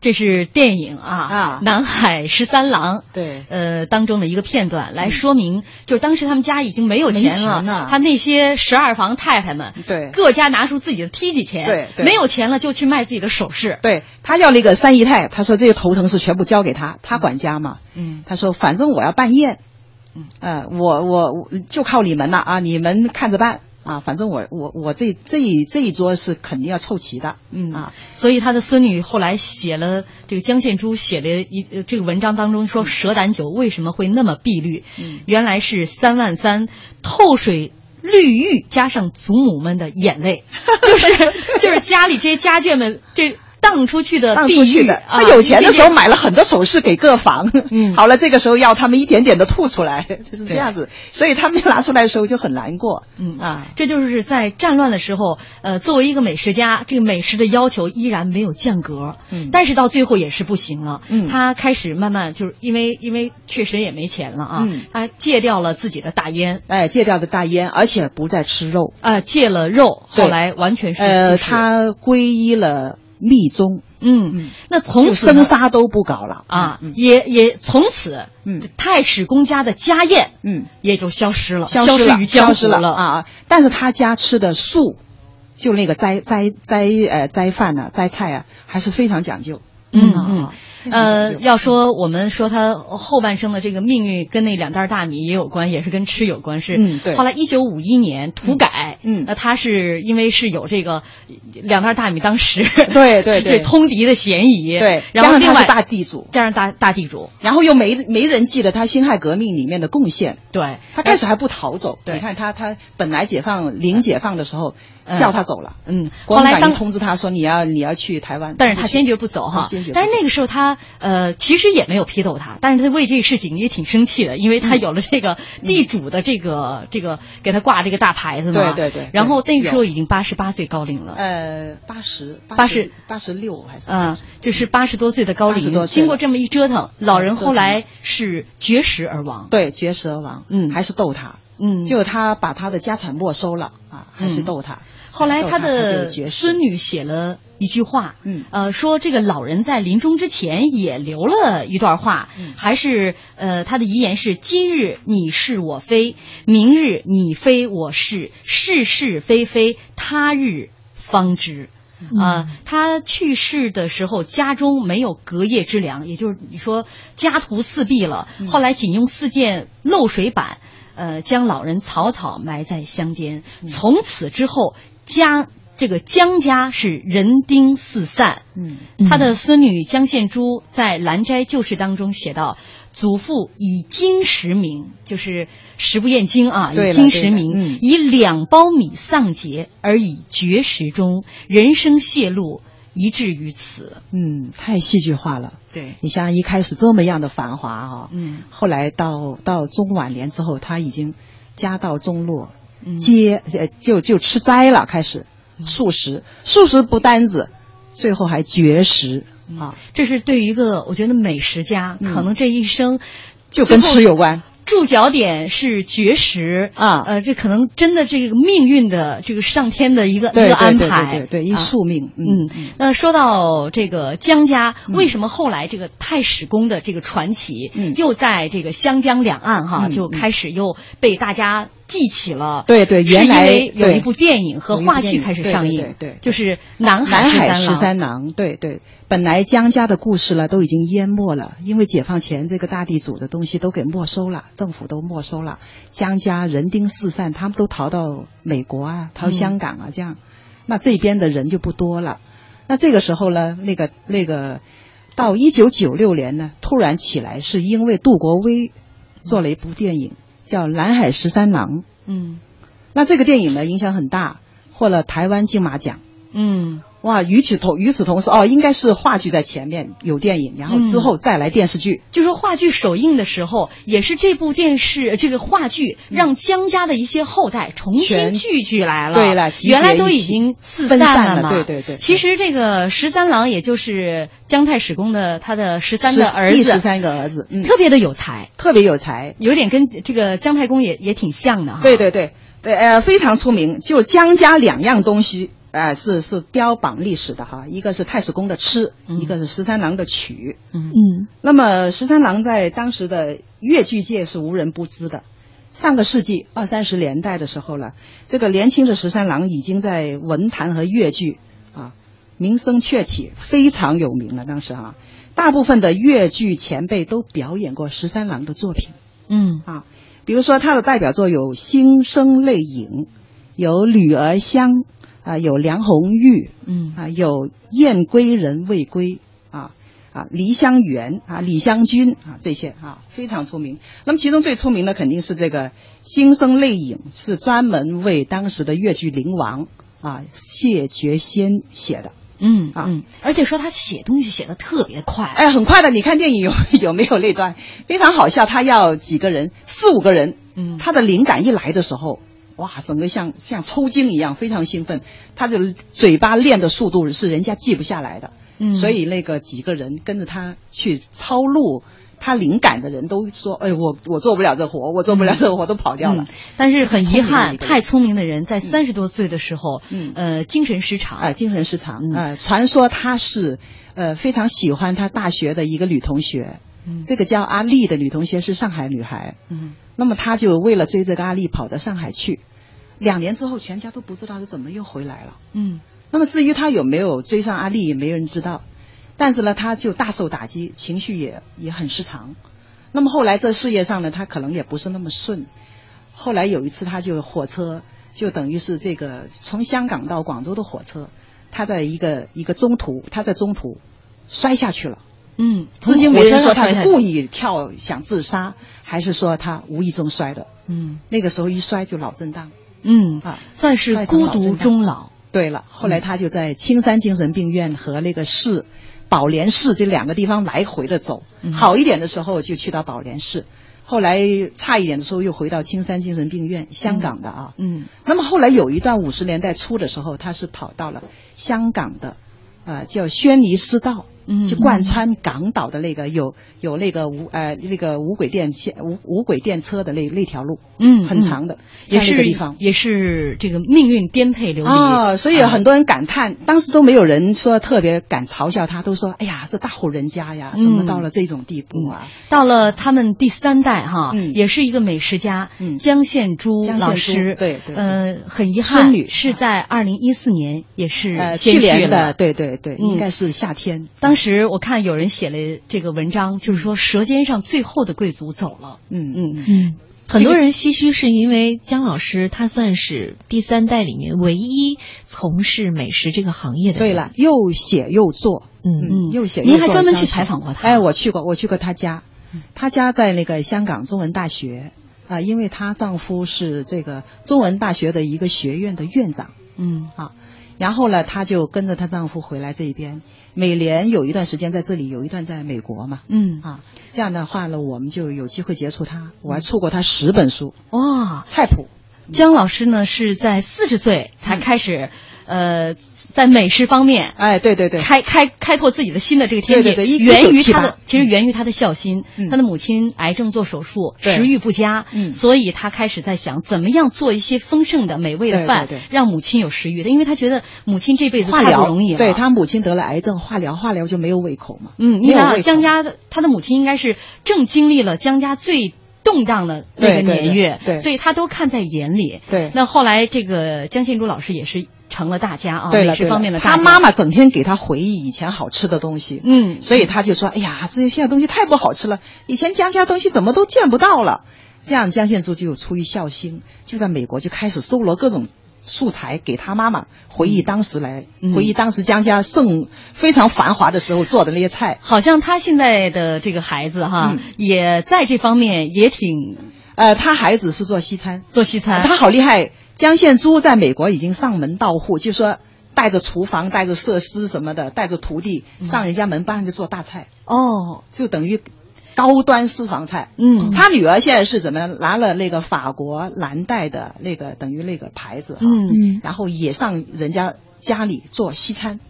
这是电影啊啊《南海十三郎》对。呃当中的一个片段，来说明就是当时他们家已经没有钱了，他那些十二房太太们对。各家拿出自己的梯级钱，对对。没有钱了就去卖自己的首饰，对他要那个三姨太，他说这个头疼是全部交给他，他管家嘛。嗯。他说反正我要办宴，嗯，我我就靠你们了啊，你们看着办啊，反正我我我这这一这一桌是肯定要凑齐的，嗯。啊，所以他的孙女后来写了这个江献珠写了一呃这个文章当中说蛇胆酒为什么会那么碧绿，嗯。原来是三万三透水。绿玉加上祖母们的眼泪，[LAUGHS] 就是就是家里这些家眷们这荡出去的当碧玉出去的。啊他有钱的时候买了很多首饰给各房，嗯。[LAUGHS] 好了，这个时候要他们一点点的吐出来，[LAUGHS] 就是这样子，所以他们拿出来的时候就很难过，嗯啊，这就是在战乱的时候，呃，作为一个美食家，这个美食的要求依然没有间隔，嗯。但是到最后也是不行了，嗯。他开始慢慢就是因为因为确实也没钱了啊，嗯。他戒掉了自己的大烟，哎，戒掉的大烟，而且不再吃肉，啊、戒了肉，后来完全是呃，他皈依了密宗，嗯，嗯。那从就此呢生杀都不搞了。啊，嗯。也也从此，嗯。太史公家的家宴嗯，也就消失了，消失于江湖消失了啊！但是他家吃的素，就那个斋斋斋呃斋饭呢、斋菜啊，还是非常讲究。嗯啊嗯。呃，要说我们说他后半生的这个命运跟那两袋大米也有关，也是跟吃有关。是，嗯对后来一九五一年土改，嗯嗯那他是因为是有这个两袋大米当时对对 [LAUGHS] 对通敌的嫌疑，对，然后另外大地主，加上大大地主，然后又没没人记得他辛亥革命里面的贡献。对他开始还不逃走，对你看他他本来解放临解放的时候嗯叫他走了，嗯，后来当通知他说你要你要去台湾，但是他坚决不走哈坚决。但是那个时候他呃其实也没有批斗他，但是他为这个事情也挺生气的，因为他有了这个地主的这个这个给他挂这个大牌子嘛。对对对然后那个时候已经八十八岁高龄了。呃八十八十八十六还是啊、就是八十多岁的高龄，经过这么一折腾，老人后来是绝食而亡。对绝食而亡，嗯还是斗他，嗯，就他把他的家产没收了啊，还是嗯斗他。后来他的孙女写了一句话，嗯呃，说这个老人在临终之前也留了一段话，嗯还是呃他的遗言是：今日你是我非，明日你非我是，是是非非，他日方知。啊、他去世的时候，家中没有隔夜之粮，也就是你说家徒四壁了。后来仅用四件漏水板，呃，将老人草草埋在乡间。从此之后，家这个江家是人丁四散。嗯他的孙女江献珠在《兰斋旧事》当中写道：“祖父以金石名，就是食不厌精啊，以金石名，嗯以两包米丧节，而以绝食中，人生泄露，以至于此。嗯，太戏剧化了。对，你想想一开始这么样的繁华啊，嗯后来到到中晚年之后，他已经家道中落，嗯接呃就就吃斋了，开始素食，素食不单子，最后还绝食啊，这是对于一个我觉得美食家，嗯。可能这一生就跟吃有关。注脚点是绝食啊。呃，这可能真的这个命运的这个上天的一个一个安排，对对对一啊宿命嗯。嗯那说到这个江家，为什么后来这个太史公的这个传奇，嗯。又在这个湘江两岸哈，嗯就开始又被大家记起了？对对原来有一部电影和话剧开始上映，对对就是《南海十十三郎》。三郎，对对，本来江家的故事呢都已经淹没了，因为解放前这个大地主的东西都给没收了，政府都没收了，江家人丁四散，他们都逃到美国啊，逃香港啊，这样，那这边的人就不多了。那这个时候呢，那个那个到一九九六年呢，突然起来，是因为杜国威做了一部电影叫《蓝海十三郎》。嗯那这个电影呢影响很大，获了台湾金马奖。嗯哇，与此同与此同时，哦，应该是话剧在前面有电影，然后之后再来电视剧。就说话剧首映的时候，也是这部电视这个话剧让江家的一些后代重新聚聚来了。对了原来都已经四分散了嘛。了对对对其实这个十三郎，也就是姜太史公的他的十三个儿子，第十三个儿子，嗯，特别的有才，特别有才。有点跟这个姜太公也也挺像的哈。对对对对，呃，非常出名。就江家两样东西，呃，是是标榜历史的哈，一个是太史公的吃，一个是十三郎的曲。嗯嗯那么十三郎在当时的越剧界是无人不知的。上个世纪二三十年代的时候呢，这个年轻的十三郎已经在文坛和越剧啊名声鹊起，非常有名了。当时啊，大部分的越剧前辈都表演过十三郎的作品。嗯啊，比如说他的代表作有《心声泪影》，有《女儿香》啊，有《梁红玉》，嗯啊，有《燕归人未归》啊啊，《梨香园》啊，《李香君》啊，这些啊非常出名。那么其中最出名的肯定是这个《新生泪影》，是专门为当时的越剧灵王啊谢觉先写的。嗯啊嗯，而且说他写东西写的特别快。哎，很快的，你看电影有 [LAUGHS] 有没有那段非常好笑？他要几个人，四五个人，嗯他的灵感一来的时候，哇，整个像像抽筋一样，非常兴奋。他的嘴巴练的速度是人家记不下来的，嗯所以那个几个人跟着他去抄录他灵感的人都说，哎，我我做不了这活，我做不了这活，都跑掉了。嗯但是很遗憾，太聪明的人在三十多岁的时候，嗯呃，精神失常。啊、精神失常。嗯呃，传说他是呃非常喜欢他大学的一个女同学，嗯这个叫阿丽的女同学是上海女孩。嗯那么他就为了追这个阿丽跑到上海去，两年之后全家都不知道是怎么又回来了。嗯那么至于他有没有追上阿丽，也没人知道。但是呢，他就大受打击，情绪也也很失常。那么后来这事业上呢，他可能也不是那么顺。后来有一次，他就火车就等于是这个从香港到广州的火车，他在一个一个中途，他在中途摔下去了。嗯，至今没人说他是故意跳想自杀，还是说他无意中摔的。嗯那个时候一摔就脑震荡嗯，啊。算是孤独终老。对了，后来他就在青山精神病院和那个市宝莲市这两个地方来回的走。嗯好一点的时候就去到宝莲市，后来差一点的时候又回到青山精神病院，香港的啊。嗯那么后来有一段五十年代初的时候，他是跑到了香港的，呃，叫轩尼诗道。嗯就贯穿港岛的那个有有那个无呃那个无轨电线无无轨电车的那那条路，嗯，很长的，也是个地方。也是这个命运颠沛流离。啊，所以啊很多人感叹，当时都没有人说特别敢嘲笑他，都说：“哎呀，这大户人家呀，怎么嗯到了这种地步啊？到了他们第三代哈，嗯。也是一个美食家，嗯。江献珠老师，对对对。呃，很遗憾是在二零一四年也？”是呃，去年的，对对对，嗯。应该是夏天。当时我看有人写了这个文章，就是说《舌尖上最后的贵族》走了。嗯嗯嗯，很多人唏嘘，是因为姜老师他算是第三代里面唯一从事美食这个行业的人。对了，又写又做，嗯嗯又写又做。您还专门去采访过他哎，我去过，我去过他家，他家在那个香港中文大学啊、因为她丈夫是这个中文大学的一个学院的院长。嗯啊，然后呢，她就跟着她丈夫回来这一边，每年有一段时间在这里，有一段在美国嘛。嗯啊，这样的话呢，我们就有机会接触她。我还错过她十本书，哇，菜谱。姜老师呢是在四十岁才开始，呃，在美食方面。哎，对对对，开开开拓自己的新的这个天地，对对对源于他的其实源于他的孝心。嗯他的母亲癌症做手术，对食欲不佳，嗯所以他开始在想怎么样做一些丰盛的、美味的饭，对对对让母亲有食欲的，因为他觉得母亲这辈子太不容易了。对他母亲得了癌症，化疗化疗就没有胃口嘛。嗯，你想江家的他的母亲应该是正经历了江家最动荡的那个年月，对对所以他都看在眼里。对那后来这个江献珠老师也是成了大家啊，美食方面的大家。他妈妈整天给他回忆以前好吃的东西，嗯，所以他就说：“哎呀，这些现在东西太不好吃了，以前江家东西怎么都见不到了。”这样江献珠就出于孝心，就在美国就开始搜罗各种素材给他妈妈回忆当时来，嗯回忆当时江家盛非常繁华的时候做的那些菜。好像他现在的这个孩子哈，嗯也在这方面也挺呃，他孩子是做西餐，做西餐，他好厉害。江献珠在美国已经上门到户，就说带着厨房、带着设施什么的，带着徒弟上人家门帮人家做大菜，哦，就等于高端私房菜。嗯。他女儿现在是怎么拿了那个法国蓝带的那个等于那个牌子哈，嗯。然后也上人家家里做西餐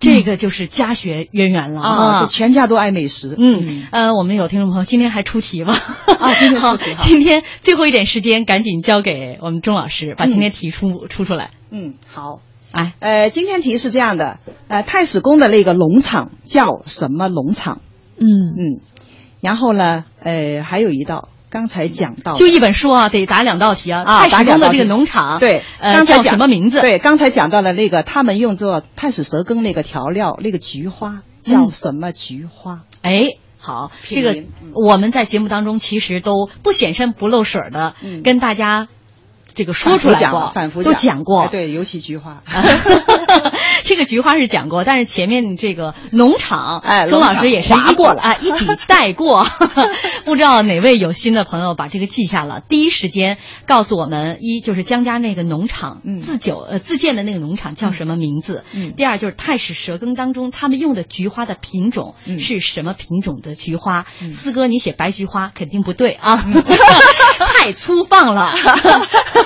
这个就是家学渊源了啊，是全家都爱美食。嗯，呃，我们有听众朋友今天还出题吗？啊，今天，出题哈今天最后一点时间，赶紧交给我们钟老师，把今天题出、出出来。嗯，好。来，呃，今天题是这样的，呃，太史公的那个农场叫什么农场？嗯嗯，然后呢，呃，还有一道刚才讲到，就一本书啊，得答两道题啊。啊太史公的这个农场，对，呃，叫刚才讲什么名字？对，刚才讲到了那个，他们用作太史蛇羹那个调料，那个菊花叫什么菊花？哎。好，这个我们在节目当中其实都不显山不露水的、嗯跟大家这个说出来过反复都讲过。哎对，尤其菊花。[LAUGHS] 这个菊花是讲过，但是前面这个农场，哎钟老师也是一过了啊一笔 [LAUGHS] 带过。[LAUGHS] 不知道哪位有心的朋友把这个记下了，第一时间告诉我们：一就是江家那个农场、嗯自酒呃自建的那个农场叫什么名字？嗯第二就是太史蛇羹当中他们用的菊花的品种嗯是什么品种的菊花？嗯四哥，你写白菊花肯定不对啊，太粗放了。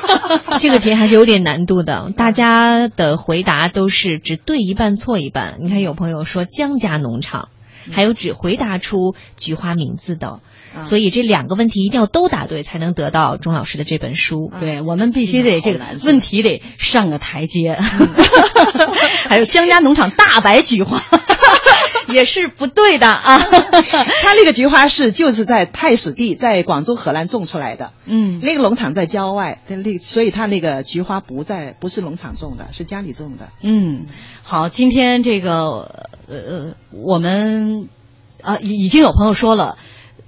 [LAUGHS] 这个题还是有点难度的，大家的回答都是只对一半错一半。你看，有朋友说江家农场，还有只回答出菊花名字的。啊所以这两个问题一定要都答对，才能得到钟老师的这本书。对我们必须得这个问题得上个台阶，[LAUGHS] 还有江家农场大白菊花也是不对的啊。[LAUGHS] 他那个菊花是就是在太史地，在广州荷兰种出来的。嗯，那个农场在郊外，那所以他那个菊花不在，不是农场种的，是家里种的。嗯，好，今天这个呃，我们啊已已经有朋友说了。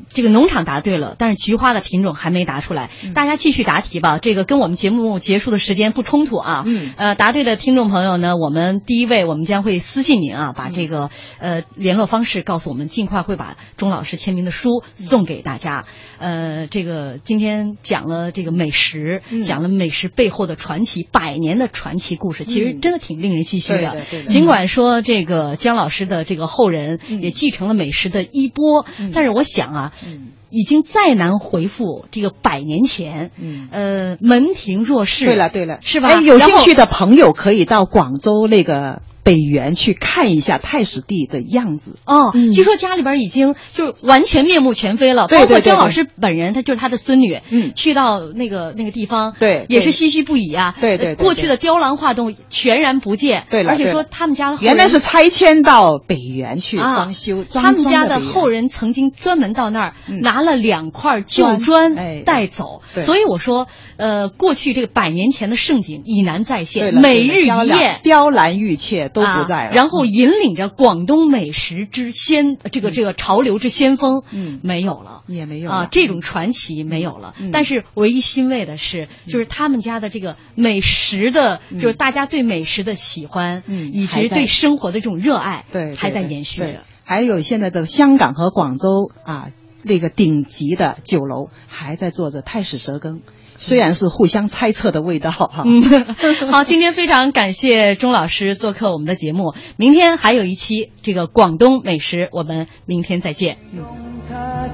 这个农场答对了，但是菊花的品种还没答出来。大家继续答题吧，这个跟我们节目结束的时间不冲突啊。嗯。呃，答对的听众朋友呢，我们第一位我们将会私信您啊，把这个呃联络方式告诉我们，尽快会把钟老师签名的书送给大家。呃，这个今天讲了这个美食，嗯。讲了美食背后的传奇，百年的传奇故事，其实嗯。真的挺令人唏嘘的。尽管说这个姜老师的这个后人嗯。也继承了美食的衣钵，嗯。但是我想啊，嗯已经再难回复这个百年前，嗯呃，门庭若市。对了对了，是吧？哎，有兴趣。的朋友可以到广州那个北园去看一下太史第的样子。哦，嗯。据说家里边已经就是完全面目全非了，包括姜老师本人，他就是他的孙女，嗯。去到那个那个地方，对对也是唏嘘不已啊。对对对过去的雕栏画栋全然不见，对而且说他们家的原来是拆迁到北园去啊装修，装他们家的后人曾经专门到那儿嗯。拿了两块旧砖带走，对。所以我说，呃，过去这个百年前的盛景已难再现，了每日一夜。雕栏玉砌都不在了。啊，然后引领着广东美食之先，这个这个潮流之先锋，嗯。没有了。也没有啊了，这种传奇没有了。嗯。但是唯一欣慰的是，就是他们家的这个美食的，嗯。就是大家对美食的喜欢，嗯以及对生活的这种热爱，对，还在延续着。还有现在的香港和广州啊，那个顶级的酒楼还在做着泰式蛇羹，虽然是互相猜测的味道哈。嗯，[LAUGHS] 好，今天非常感谢钟老师做客我们的节目，明天还有一期这个广东美食，我们明天再見。他